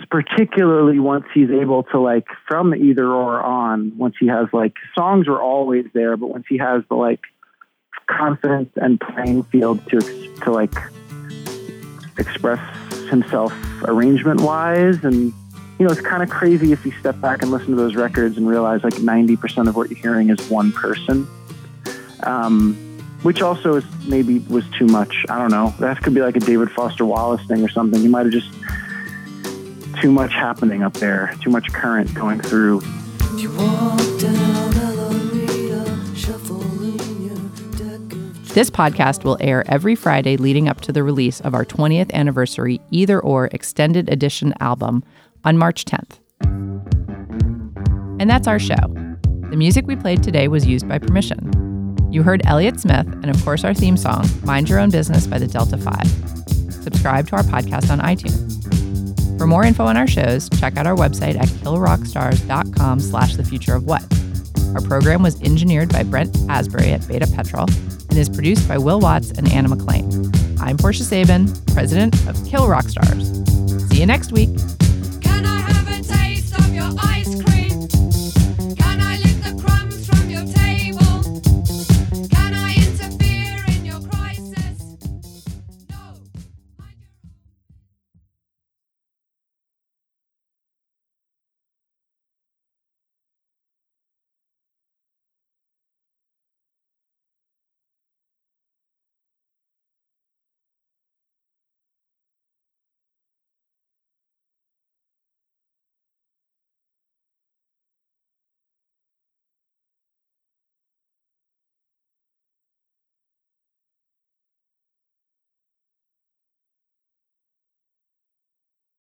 particularly once he's able to like from either or on once he has like songs are always there but once he has the like confidence and playing field to to like express himself arrangement wise and you know it's kind of crazy if you step back and listen to those records and realize like 90% of what you're hearing is one person. Um, which also is maybe was too much. I don't know. That could be like a david foster wallace thing or something. He might have just too much happening up there, too much current going through. This podcast will air every Friday leading up to the release of our 20th anniversary Either Or Extended Edition album on March 10th. And that's our show. The music we played today was used by permission. You heard Elliott Smith and, of course, our theme song, Mind Your Own Business by the Delta 5. Subscribe to our podcast on iTunes. For more info on our shows, check out our website at killrockstars.com slash the future of what. Our program was engineered by Brent Asbury at Beta Petrol and is produced by Will Watts and Anna McLean. I'm Portia Sabin, president of Kill Rock Stars. See you next week.